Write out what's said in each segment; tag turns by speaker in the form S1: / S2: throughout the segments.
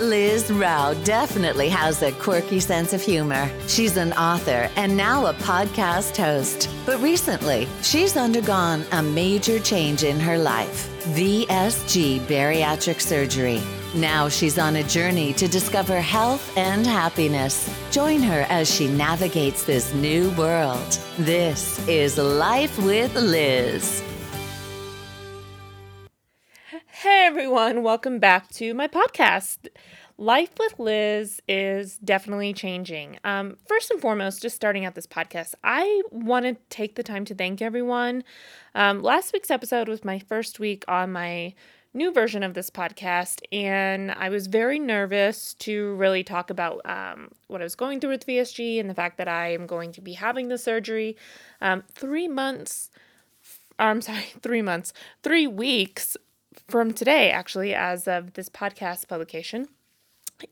S1: Liz Rao definitely has a quirky sense of humor. She's an author and now a podcast host. But recently, she's undergone a major change in her life VSG bariatric surgery. Now she's on a journey to discover health and happiness. Join her as she navigates this new world. This is Life with Liz.
S2: Everyone, welcome back to my podcast. Life with Liz is definitely changing. Um, first and foremost, just starting out this podcast, I want to take the time to thank everyone. Um, last week's episode was my first week on my new version of this podcast, and I was very nervous to really talk about um, what I was going through with VSG and the fact that I am going to be having the surgery um, three months. I'm sorry, three months, three weeks from today, actually, as of this podcast publication.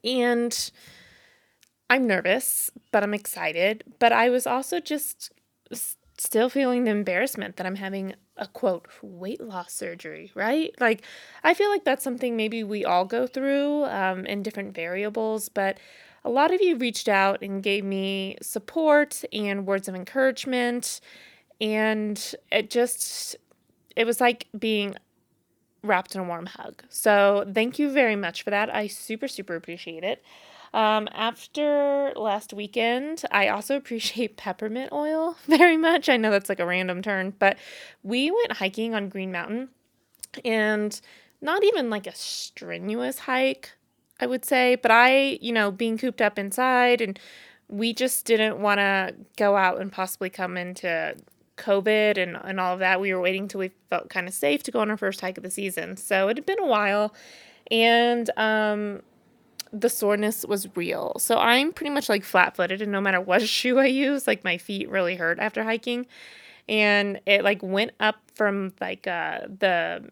S2: And I'm nervous, but I'm excited. But I was also just still feeling the embarrassment that I'm having a quote weight loss surgery, right? Like, I feel like that's something maybe we all go through um, in different variables, but a lot of you reached out and gave me support and words of encouragement. And it just, it was like being wrapped in a warm hug. So thank you very much for that. I super, super appreciate it. Um, after last weekend, I also appreciate peppermint oil very much. I know that's like a random turn, but we went hiking on Green Mountain and not even like a strenuous hike, I would say, but I, you know, being cooped up inside and we just didn't want to go out and possibly come into COVID and, and all of that, we were waiting till we felt kind of safe to go on our first hike of the season. So it had been a while, and um, the soreness was real. So I'm pretty much like flat footed, and no matter what shoe I use, like my feet really hurt after hiking. And it like went up from like uh, the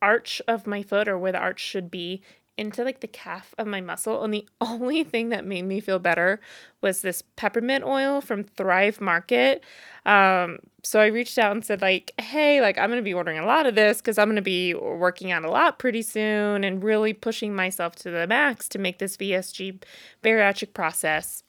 S2: arch of my foot or where the arch should be into like the calf of my muscle. And the only thing that made me feel better was this peppermint oil from Thrive Market. Um, so I reached out and said, like, hey, like I'm gonna be ordering a lot of this because I'm gonna be working out a lot pretty soon and really pushing myself to the max to make this VSG bariatric process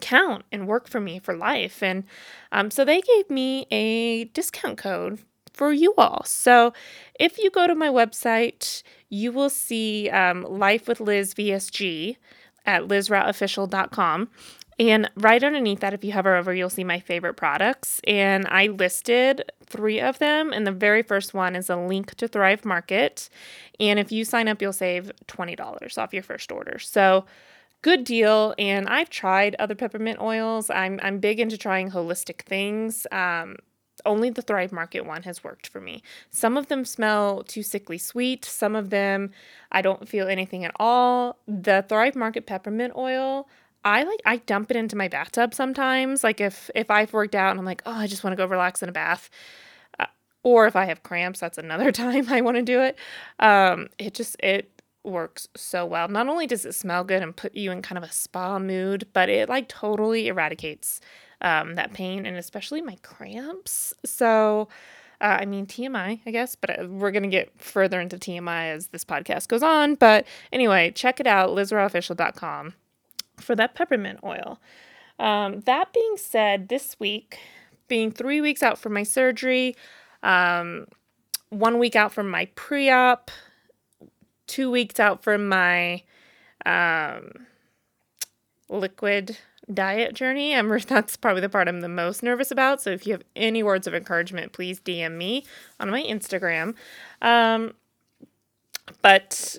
S2: count and work for me for life. And um, so they gave me a discount code for you all. So if you go to my website, you will see um, Life with Liz VSG at lizraoofficial.com. And right underneath that, if you hover over, you'll see my favorite products. And I listed three of them. And the very first one is a link to Thrive Market. And if you sign up, you'll save $20 off your first order. So good deal. And I've tried other peppermint oils. I'm, I'm big into trying holistic things. Um, only the Thrive Market one has worked for me. Some of them smell too sickly sweet. Some of them I don't feel anything at all. The Thrive Market peppermint oil, I like I dump it into my bathtub sometimes. Like if if I've worked out and I'm like, "Oh, I just want to go relax in a bath." Uh, or if I have cramps, that's another time I want to do it. Um it just it works so well. Not only does it smell good and put you in kind of a spa mood, but it like totally eradicates um, that pain and especially my cramps. So, uh, I mean, TMI, I guess, but uh, we're going to get further into TMI as this podcast goes on. But anyway, check it out, lizraoofficial.com for that peppermint oil. Um, that being said, this week, being three weeks out from my surgery, um, one week out from my pre op, two weeks out from my um, liquid diet journey. I'm that's probably the part I'm the most nervous about. So if you have any words of encouragement, please DM me on my Instagram. Um, but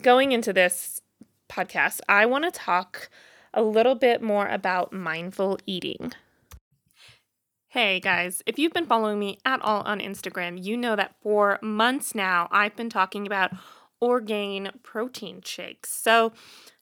S2: going into this podcast, I want to talk a little bit more about mindful eating. Hey guys, if you've been following me at all on Instagram, you know that for months now I've been talking about Orgain protein shakes. So,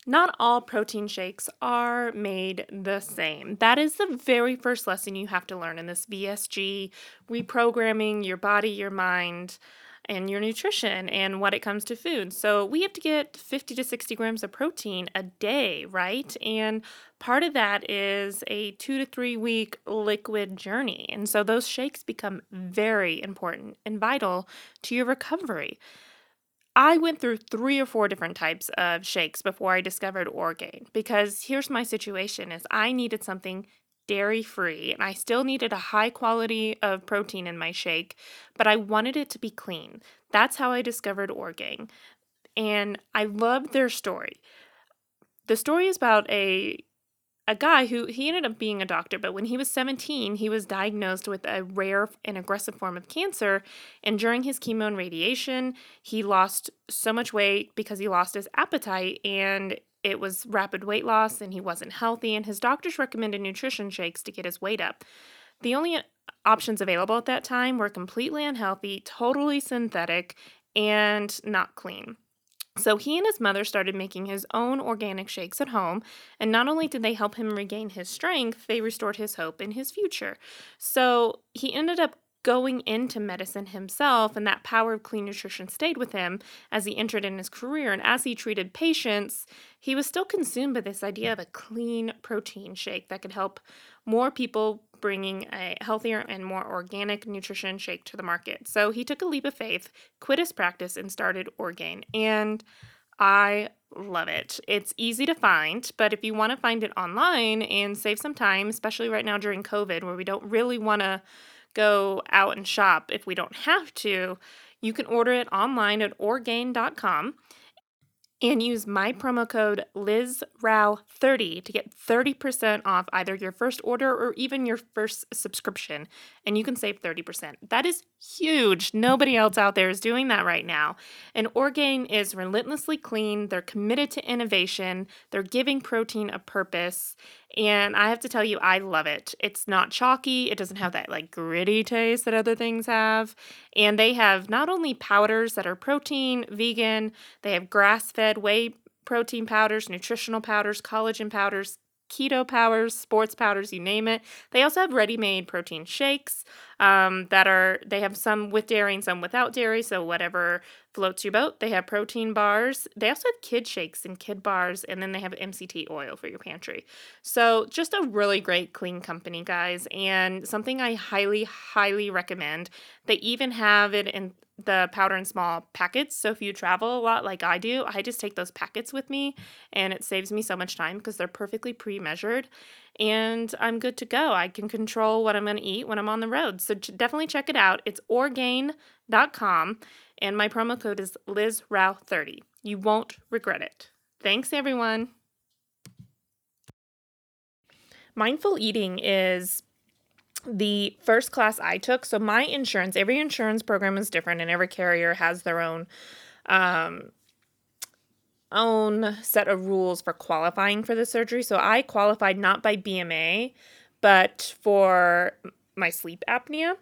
S2: not all protein shakes are made the same. That is the very first lesson you have to learn in this VSG reprogramming your body, your mind, and your nutrition and what it comes to food. So we have to get 50 to 60 grams of protein a day, right? And part of that is a two to three week liquid journey. And so those shakes become very important and vital to your recovery. I went through three or four different types of shakes before I discovered Orgain because here's my situation is I needed something dairy free and I still needed a high quality of protein in my shake, but I wanted it to be clean. That's how I discovered Orgain. And I loved their story. The story is about a a guy who he ended up being a doctor, but when he was 17, he was diagnosed with a rare and aggressive form of cancer. And during his chemo and radiation, he lost so much weight because he lost his appetite and it was rapid weight loss and he wasn't healthy. And his doctors recommended nutrition shakes to get his weight up. The only options available at that time were completely unhealthy, totally synthetic, and not clean. So he and his mother started making his own organic shakes at home, and not only did they help him regain his strength, they restored his hope in his future. So he ended up going into medicine himself, and that power of clean nutrition stayed with him as he entered in his career. And as he treated patients, he was still consumed by this idea of a clean protein shake that could help more people bringing a healthier and more organic nutrition shake to the market. So he took a leap of faith, quit his practice, and started Orgain. And I love it. It's easy to find, but if you want to find it online and save some time, especially right now during COVID where we don't really want to go out and shop if we don't have to, you can order it online at orgain.com and use my promo code LizRao30 to get 30% off either your first order or even your first subscription. And you can save 30%. That is huge. Nobody else out there is doing that right now. And Orgain is relentlessly clean. They're committed to innovation. They're giving protein a purpose. And I have to tell you, I love it. It's not chalky. It doesn't have that like gritty taste that other things have. And they have not only powders that are protein, vegan, they have grass fed whey protein powders, nutritional powders, collagen powders, keto powders, sports powders, you name it. They also have ready-made protein shakes um, that are they have some with dairy and some without dairy, so whatever floats your boat. They have protein bars. They also have kid shakes and kid bars, and then they have MCT oil for your pantry. So just a really great clean company, guys, and something I highly, highly recommend. They even have it in the powder in small packets. So if you travel a lot like I do, I just take those packets with me and it saves me so much time because they're perfectly pre measured and I'm good to go. I can control what I'm going to eat when I'm on the road. So definitely check it out. It's orgain.com and my promo code is LizRao30. You won't regret it. Thanks, everyone. Mindful eating is the first class I took, so my insurance, every insurance program is different and every carrier has their own um own set of rules for qualifying for the surgery. So I qualified not by BMI, but for my sleep apnea.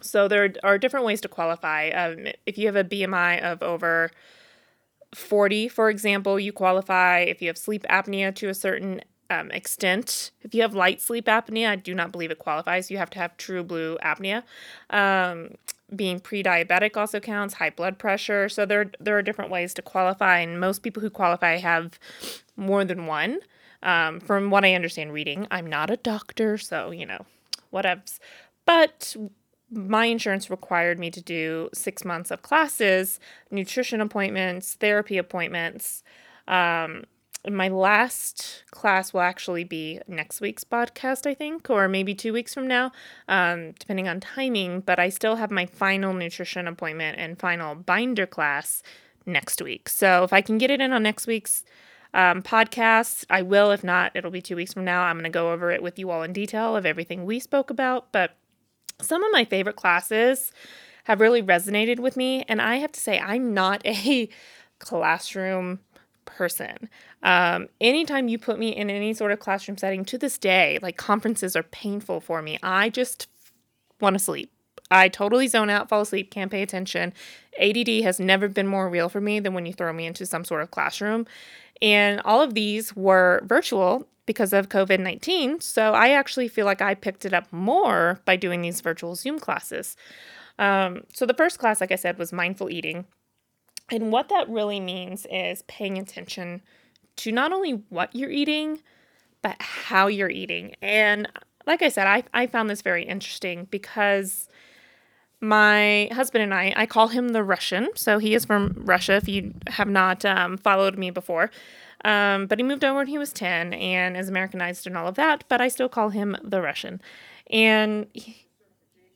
S2: So there are different ways to qualify. Um, if you have a BMI of over 40, for example, you qualify. If you have sleep apnea to a certain um, extent. If you have light sleep apnea, I do not believe it qualifies. You have to have true blue apnea. Um, being pre-diabetic also counts. High blood pressure. So there there are different ways to qualify, and most people who qualify have more than one. Um, from what I understand, reading. I'm not a doctor, so you know, whatevs. But my insurance required me to do six months of classes, nutrition appointments, therapy appointments. Um, my last class will actually be next week's podcast, I think, or maybe two weeks from now, um, depending on timing. But I still have my final nutrition appointment and final binder class next week. So if I can get it in on next week's um, podcast, I will. If not, it'll be two weeks from now. I'm going to go over it with you all in detail of everything we spoke about. But some of my favorite classes have really resonated with me. And I have to say, I'm not a classroom person. Um, anytime you put me in any sort of classroom setting to this day, like conferences are painful for me. I just want to sleep. I totally zone out, fall asleep, can't pay attention. ADD has never been more real for me than when you throw me into some sort of classroom. And all of these were virtual because of COVID 19. So I actually feel like I picked it up more by doing these virtual Zoom classes. Um, so the first class, like I said, was mindful eating. And what that really means is paying attention to not only what you're eating, but how you're eating. And like I said, I, I found this very interesting because my husband and I, I call him the Russian. So he is from Russia, if you have not um, followed me before. Um, but he moved over when he was 10 and is Americanized and all of that, but I still call him the Russian. And he,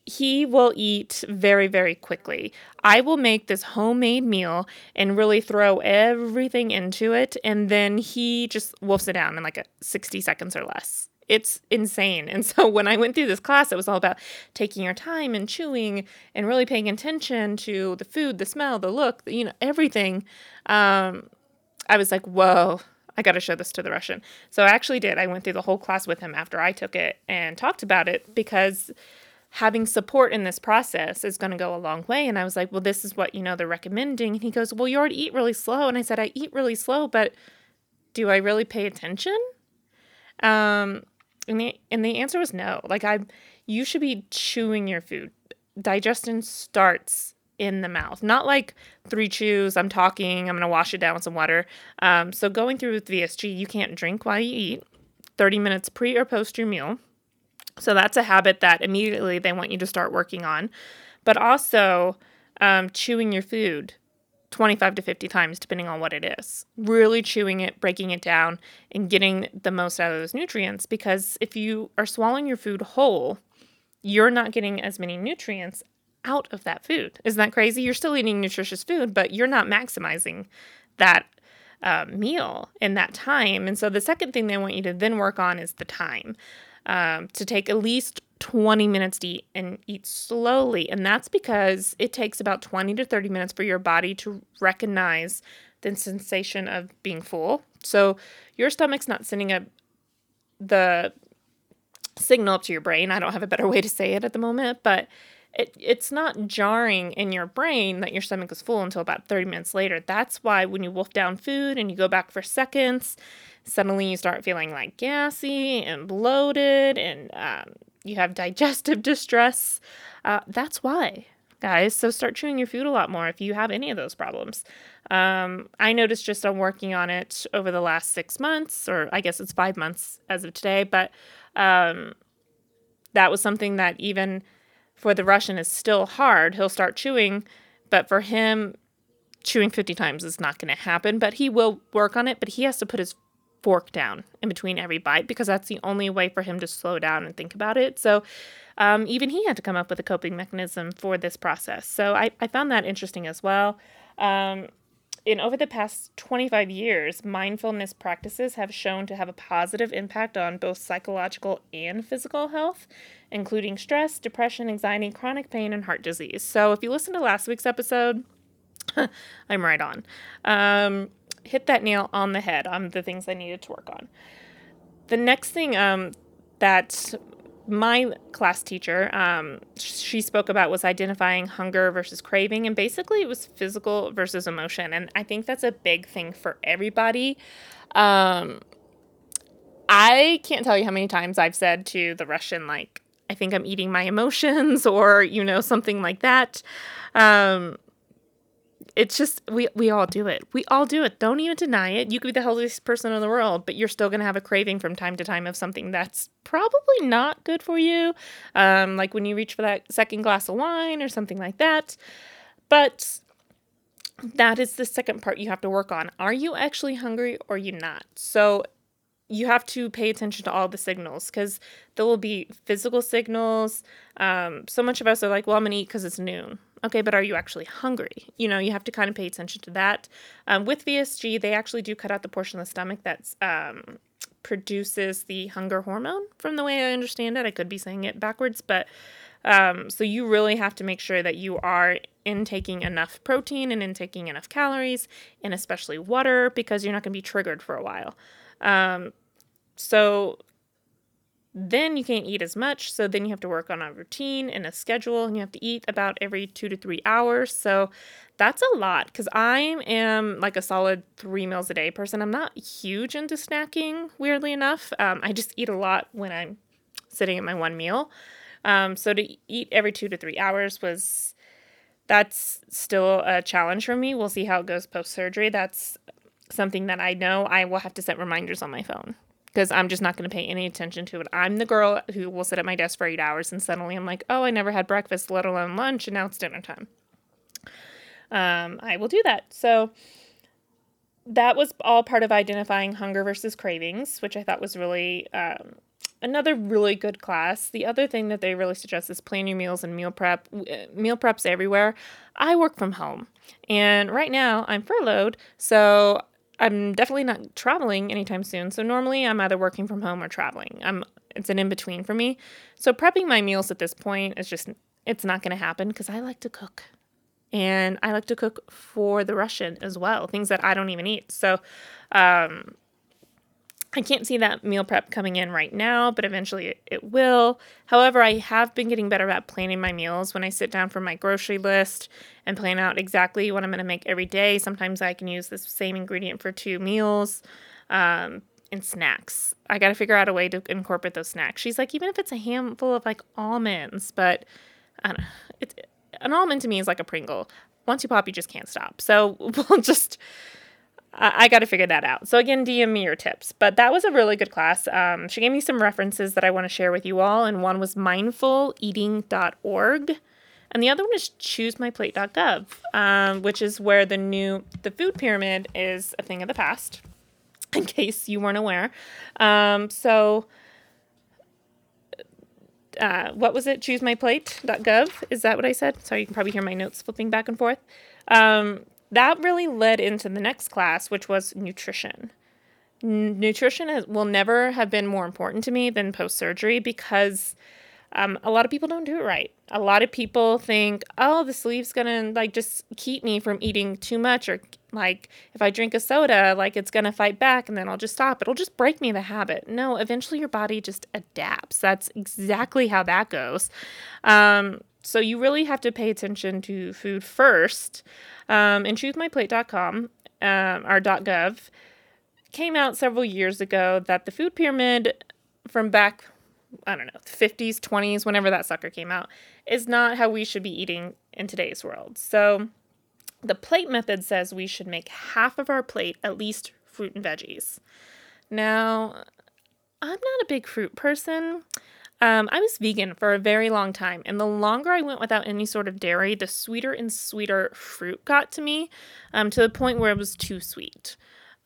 S2: he will eat very, very quickly. I will make this homemade meal and really throw everything into it, and then he just wolfs it down in like a 60 seconds or less. It's insane. And so when I went through this class, it was all about taking your time and chewing and really paying attention to the food, the smell, the look, you know, everything. Um, I was like, whoa, I got to show this to the Russian. So I actually did. I went through the whole class with him after I took it and talked about it because having support in this process is going to go a long way. And I was like, well, this is what, you know, they're recommending. And he goes, well, you already eat really slow. And I said, I eat really slow, but do I really pay attention? Um, and the, and the answer was no. Like I, you should be chewing your food. Digestion starts in the mouth. Not like three chews, I'm talking, I'm going to wash it down with some water. Um, so going through with VSG, you can't drink while you eat, 30 minutes pre or post your meal. So that's a habit that immediately they want you to start working on. But also um, chewing your food 25 to 50 times, depending on what it is. Really chewing it, breaking it down, and getting the most out of those nutrients. Because if you are swallowing your food whole, you're not getting as many nutrients out of that food. Isn't that crazy? You're still eating nutritious food, but you're not maximizing that uh, meal in that time. And so the second thing they want you to then work on is the time um, to take at least 20 minutes to eat and eat slowly. And that's because it takes about 20 to 30 minutes for your body to recognize the sensation of being full. So your stomach's not sending a the signal up to your brain. I don't have a better way to say it at the moment, but it, it's not jarring in your brain that your stomach is full until about 30 minutes later. That's why when you wolf down food and you go back for seconds, suddenly you start feeling like gassy and bloated and um, you have digestive distress. Uh, that's why, guys. So start chewing your food a lot more if you have any of those problems. Um, I noticed just on working on it over the last six months, or I guess it's five months as of today, but um, that was something that even for the Russian is still hard. He'll start chewing, but for him, chewing 50 times is not going to happen. But he will work on it, but he has to put his fork down in between every bite because that's the only way for him to slow down and think about it. So um, even he had to come up with a coping mechanism for this process. So I, I found that interesting as well. Um, in over the past 25 years, mindfulness practices have shown to have a positive impact on both psychological and physical health, including stress, depression, anxiety, chronic pain, and heart disease. So, if you listen to last week's episode, I'm right on. Um, hit that nail on the head on the things I needed to work on. The next thing um, that my class teacher, um, she spoke about was identifying hunger versus craving, and basically it was physical versus emotion. And I think that's a big thing for everybody. Um, I can't tell you how many times I've said to the Russian, like, I think I'm eating my emotions, or, you know, something like that. Um, it's just we we all do it. We all do it. Don't even deny it. You could be the healthiest person in the world, but you're still gonna have a craving from time to time of something that's probably not good for you. Um, like when you reach for that second glass of wine or something like that. But that is the second part you have to work on. Are you actually hungry or you not? So you have to pay attention to all the signals because there will be physical signals. Um, so much of us are like, well, I'm to eat because it's noon. Okay, but are you actually hungry? You know, you have to kind of pay attention to that. Um, with VSG, they actually do cut out the portion of the stomach that um, produces the hunger hormone, from the way I understand it. I could be saying it backwards, but um, so you really have to make sure that you are intaking enough protein and intaking enough calories, and especially water, because you're not going to be triggered for a while. Um, so then you can't eat as much. So then you have to work on a routine and a schedule, and you have to eat about every two to three hours. So that's a lot because I am like a solid three meals a day person. I'm not huge into snacking, weirdly enough. Um, I just eat a lot when I'm sitting at my one meal. Um, so to eat every two to three hours was that's still a challenge for me. We'll see how it goes post surgery. That's something that I know I will have to set reminders on my phone because I'm just not going to pay any attention to it. I'm the girl who will sit at my desk for eight hours and suddenly I'm like, oh, I never had breakfast, let alone lunch, and now it's dinner time. Um, I will do that. So that was all part of identifying hunger versus cravings, which I thought was really um, another really good class. The other thing that they really suggest is plan your meals and meal prep. Uh, meal preps everywhere. I work from home, and right now I'm furloughed, so I'm definitely not traveling anytime soon. So normally I'm either working from home or traveling. I'm it's an in between for me. So prepping my meals at this point is just it's not going to happen because I like to cook. And I like to cook for the Russian as well, things that I don't even eat. So um, I can't see that meal prep coming in right now, but eventually it, will. However, I have been getting better at planning my meals when I sit down for my grocery list and plan out exactly what I'm going to make every day. Sometimes I can use the same ingredient for two meals. Um, and snacks. I got to figure out a way to incorporate those snacks. She's like, even if it's a handful of like almonds, but I don't know. It, an almond to me is like a Pringle. Once you pop, you just can't stop. So we'll just I, I got to figure that out. So again, DM me your tips. But that was a really good class. Um, she gave me some references that I want to share with you all, and one was mindfuleating.org. And the other one is choosemyplate.gov, um, which is where the new the food pyramid is a thing of the past, in case you weren't aware. Um, so, uh, what was it? Choosemyplate.gov. Is that what I said? Sorry, you can probably hear my notes flipping back and forth. Um, that really led into the next class, which was nutrition. N- nutrition is, will never have been more important to me than post surgery because um, a lot of people don't do it right. A lot of people think, oh, the sleeve's gonna like just keep me from eating too much, or like if I drink a soda, like it's gonna fight back and then I'll just stop. It'll just break me the habit. No, eventually your body just adapts. That's exactly how that goes. Um, so you really have to pay attention to food first. Um, and choosemyplate.com um, or .gov came out several years ago that the food pyramid from back I don't know, 50s, 20s, whenever that sucker came out, is not how we should be eating in today's world. So the plate method says we should make half of our plate at least fruit and veggies. Now, I'm not a big fruit person. Um, I was vegan for a very long time, and the longer I went without any sort of dairy, the sweeter and sweeter fruit got to me, um, to the point where it was too sweet.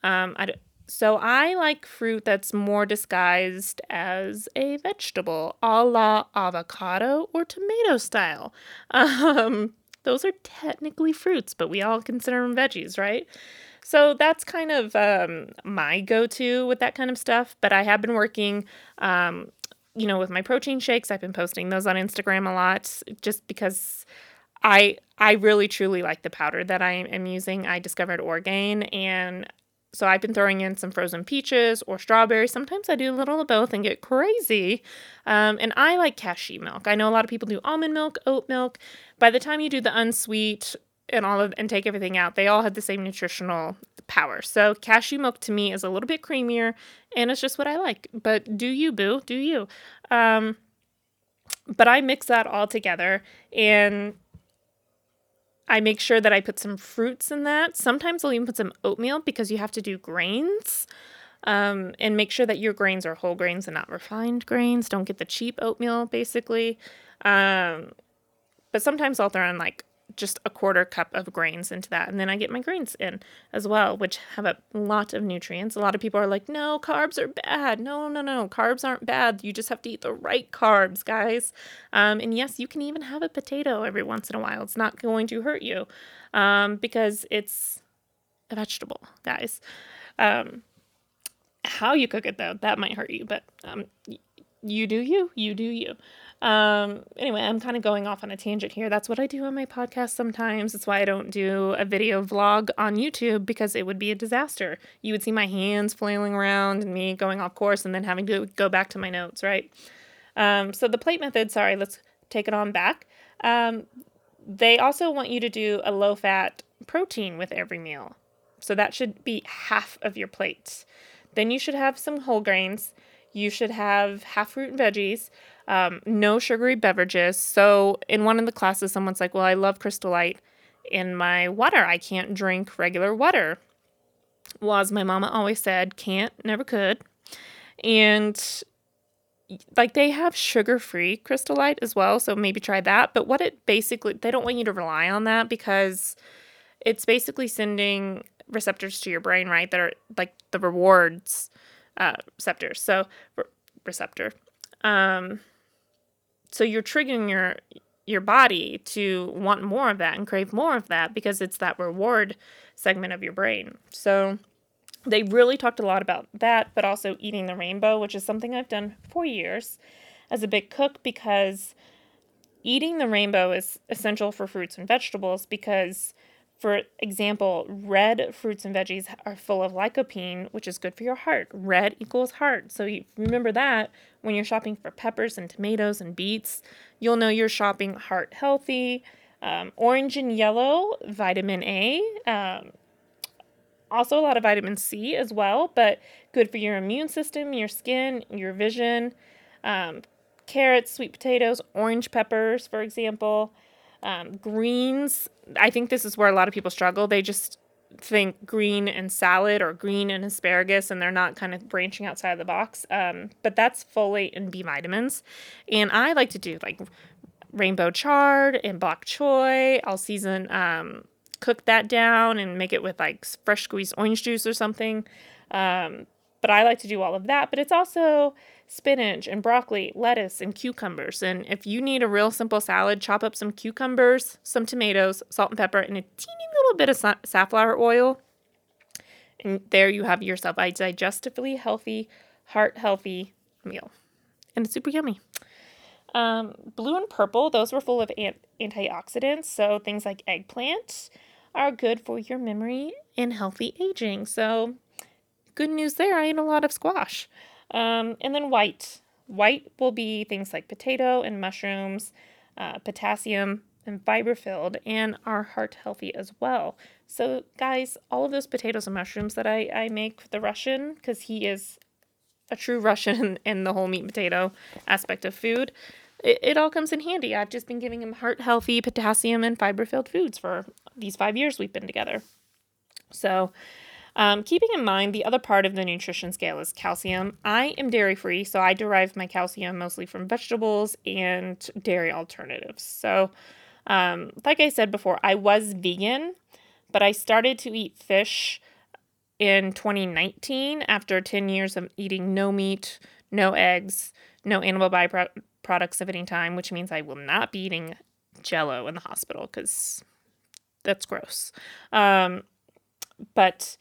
S2: Um, I, so I like fruit that's more disguised as a vegetable, a la avocado or tomato style. Um, those are technically fruits, but we all consider them veggies, right? So that's kind of um, my go to with that kind of stuff. But I have been working um, you know, with my protein shakes, I've been posting those on Instagram a lot just because I I really truly like the powder that I am using. I discovered Orgain and so I've been throwing in some frozen peaches or strawberries. Sometimes I do a little of both and get crazy. Um, and I like cashew milk. I know a lot of people do almond milk, oat milk. By the time you do the unsweet and all of and take everything out, they all have the same nutritional power. So cashew milk to me is a little bit creamier and it's just what I like. But do you, boo? Do you? Um, but I mix that all together and I make sure that I put some fruits in that. Sometimes I'll even put some oatmeal because you have to do grains. Um, and make sure that your grains are whole grains and not refined grains. Don't get the cheap oatmeal, basically. Um, but sometimes I'll throw in like just a quarter cup of grains into that. And then I get my grains in as well, which have a lot of nutrients. A lot of people are like, no, carbs are bad. No, no, no, carbs aren't bad. You just have to eat the right carbs, guys. Um, and yes, you can even have a potato every once in a while. It's not going to hurt you um, because it's a vegetable, guys. Um, how you cook it, though, that might hurt you, but um, you do you, you do you. Um, anyway, I'm kind of going off on a tangent here. That's what I do on my podcast sometimes. That's why I don't do a video vlog on YouTube because it would be a disaster. You would see my hands flailing around and me going off course and then having to go back to my notes, right? Um, so the plate method, sorry, let's take it on back. Um, they also want you to do a low fat protein with every meal. So that should be half of your plate. Then you should have some whole grains. You should have half fruit and veggies um, no sugary beverages. So in one of the classes, someone's like, "Well, I love Crystal Light in my water. I can't drink regular water." Well, as my mama always said, can't, never could. And like they have sugar free crystal light as well. So maybe try that. But what it basically, they don't want you to rely on that because it's basically sending receptors to your brain, right? That are like the rewards uh, receptors. So, re- receptor. Um, so you're triggering your your body to want more of that and crave more of that because it's that reward segment of your brain. So they really talked a lot about that, but also eating the rainbow, which is something I've done for years as a big cook because eating the rainbow is essential for fruits and vegetables because for example, red fruits and veggies are full of lycopene, which is good for your heart. Red equals heart. So you remember that when you're shopping for peppers and tomatoes and beets, you'll know you're shopping heart healthy. Um, orange and yellow, vitamin A. Um, also, a lot of vitamin C as well, but good for your immune system, your skin, your vision. Um, carrots, sweet potatoes, orange peppers, for example. Um, greens, I think this is where a lot of people struggle. They just think green and salad or green and asparagus, and they're not kind of branching outside of the box. Um, but that's folate and B vitamins. And I like to do like rainbow chard and bok choy. I'll season, um, cook that down and make it with like fresh squeezed orange juice or something. Um, but I like to do all of that. But it's also spinach and broccoli, lettuce, and cucumbers. And if you need a real simple salad, chop up some cucumbers, some tomatoes, salt and pepper, and a teeny little bit of safflower oil. And there you have yourself a digestively healthy, heart healthy meal. And it's super yummy. Um, blue and purple, those were full of antioxidants. So things like eggplant are good for your memory and healthy aging. So good news there. I ate a lot of squash. Um, and then white. White will be things like potato and mushrooms, uh, potassium and fiber filled, and are heart healthy as well. So, guys, all of those potatoes and mushrooms that I, I make for the Russian, because he is a true Russian in the whole meat potato aspect of food, it, it all comes in handy. I've just been giving him heart healthy, potassium, and fiber filled foods for these five years we've been together. So, um, keeping in mind the other part of the nutrition scale is calcium. I am dairy free, so I derive my calcium mostly from vegetables and dairy alternatives. So, um, like I said before, I was vegan, but I started to eat fish in 2019 after 10 years of eating no meat, no eggs, no animal byproducts of any time, which means I will not be eating jello in the hospital because that's gross. Um, but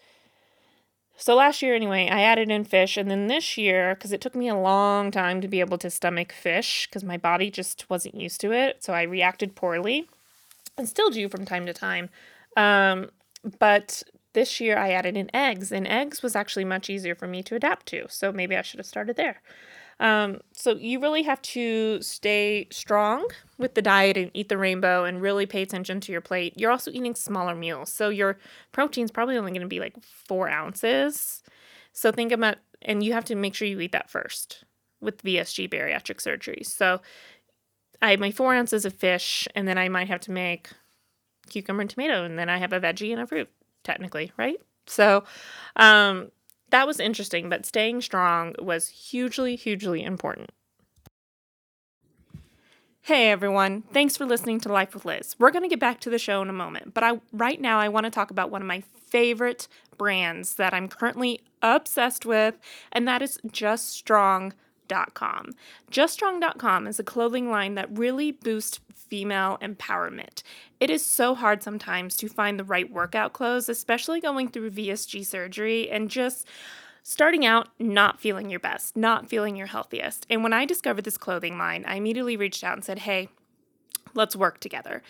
S2: so last year, anyway, I added in fish. And then this year, because it took me a long time to be able to stomach fish because my body just wasn't used to it. So I reacted poorly and still do from time to time. Um, but this year I added in eggs, and eggs was actually much easier for me to adapt to. So maybe I should have started there. Um, so you really have to stay strong with the diet and eat the rainbow and really pay attention to your plate. You're also eating smaller meals. So your protein's probably only going to be like four ounces. So think about, and you have to make sure you eat that first with VSG bariatric surgery. So I have my four ounces of fish, and then I might have to make cucumber and tomato, and then I have a veggie and a fruit, technically, right? So, um, that was interesting, but staying strong was hugely, hugely important. Hey everyone, thanks for listening to Life with Liz. We're going to get back to the show in a moment, but I right now I want to talk about one of my favorite brands that I'm currently obsessed with, and that is Just Strong JustStrong.com. JustStrong.com is a clothing line that really boosts female empowerment. It is so hard sometimes to find the right workout clothes, especially going through VSG surgery and just starting out not feeling your best, not feeling your healthiest. And when I discovered this clothing line, I immediately reached out and said, hey, let's work together.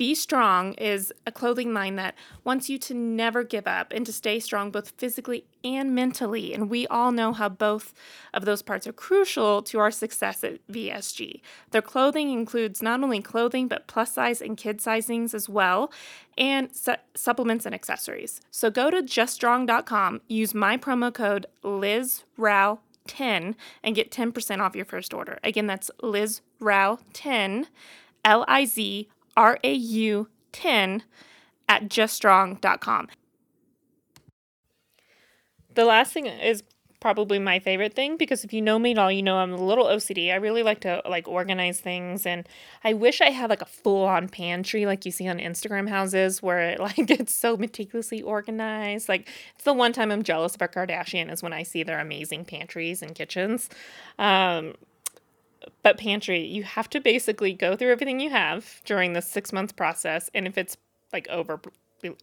S2: Be Strong is a clothing line that wants you to never give up and to stay strong both physically and mentally. And we all know how both of those parts are crucial to our success at VSG. Their clothing includes not only clothing, but plus size and kid sizings as well, and su- supplements and accessories. So go to juststrong.com, use my promo code LizRow10 and get 10% off your first order. Again, that's LizRow10, L I Z RAU 10 at juststrong.com. The last thing is probably my favorite thing because if you know me at all, you know I'm a little OCD. I really like to like organize things and I wish I had like a full-on pantry like you see on Instagram houses where it like it's so meticulously organized. Like it's the one time I'm jealous of our Kardashian is when I see their amazing pantries and kitchens. Um but pantry, you have to basically go through everything you have during the 6 month process and if it's like over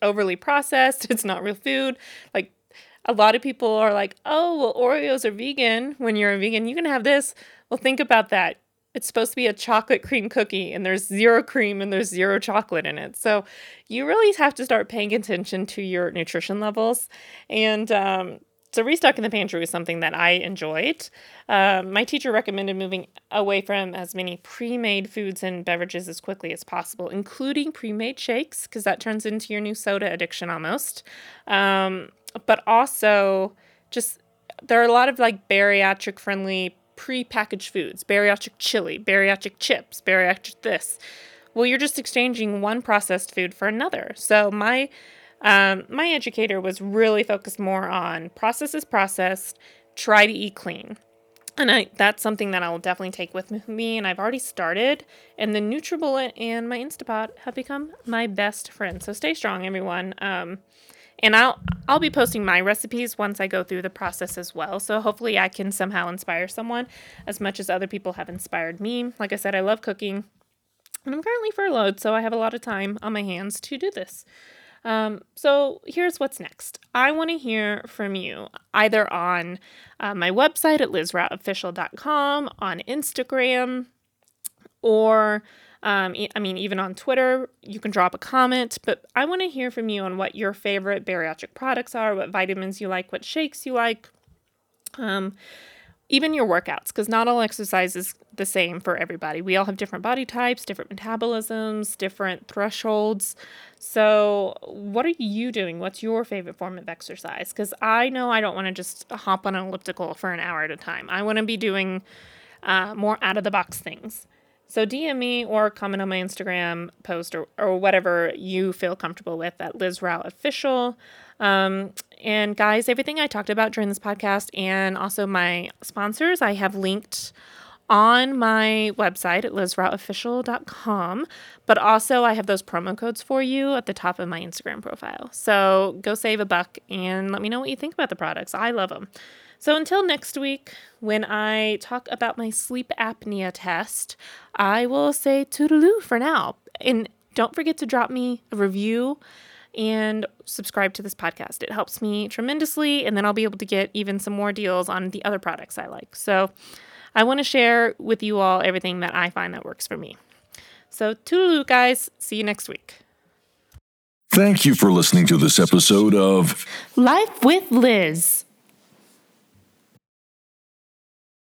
S2: overly processed, it's not real food, like a lot of people are like, oh, well, Oreos are vegan. When you're a vegan, you can have this. Well, think about that. It's supposed to be a chocolate cream cookie, and there's zero cream and there's zero chocolate in it. So you really have to start paying attention to your nutrition levels. And um, so restocking the pantry was something that I enjoyed. Um, my teacher recommended moving away from as many pre-made foods and beverages as quickly as possible, including pre-made shakes, because that turns into your new soda addiction almost. Um, but also just there are a lot of like bariatric friendly pre-packaged foods, bariatric chili, bariatric chips, bariatric this. Well, you're just exchanging one processed food for another. So my um, my educator was really focused more on process is processed, try to eat clean. And I, that's something that I will definitely take with me, and I've already started. And the NutriBullet and my Instapot have become my best friends. So stay strong, everyone. Um, and I'll I'll be posting my recipes once I go through the process as well. So hopefully I can somehow inspire someone as much as other people have inspired me. Like I said, I love cooking. And I'm currently furloughed, so I have a lot of time on my hands to do this. Um, so here's what's next. I want to hear from you either on uh, my website at lizrouteofficial.com, on Instagram, or um, I mean, even on Twitter, you can drop a comment, but I want to hear from you on what your favorite bariatric products are, what vitamins you like, what shakes you like, um, even your workouts, because not all exercise is the same for everybody. We all have different body types, different metabolisms, different thresholds. So, what are you doing? What's your favorite form of exercise? Because I know I don't want to just hop on an elliptical for an hour at a time. I want to be doing uh, more out of the box things. So DM me or comment on my Instagram post or, or whatever you feel comfortable with at Liz Rout Official. Um, and guys, everything I talked about during this podcast and also my sponsors, I have linked on my website at lizrouteofficial.com. But also, I have those promo codes for you at the top of my Instagram profile. So go save a buck and let me know what you think about the products. I love them. So until next week, when I talk about my sleep apnea test, I will say toodaloo for now. And don't forget to drop me a review and subscribe to this podcast. It helps me tremendously, and then I'll be able to get even some more deals on the other products I like. So I want to share with you all everything that I find that works for me. So, toodaloo, guys. See you next week.
S3: Thank you for listening to this episode of
S2: Life with Liz.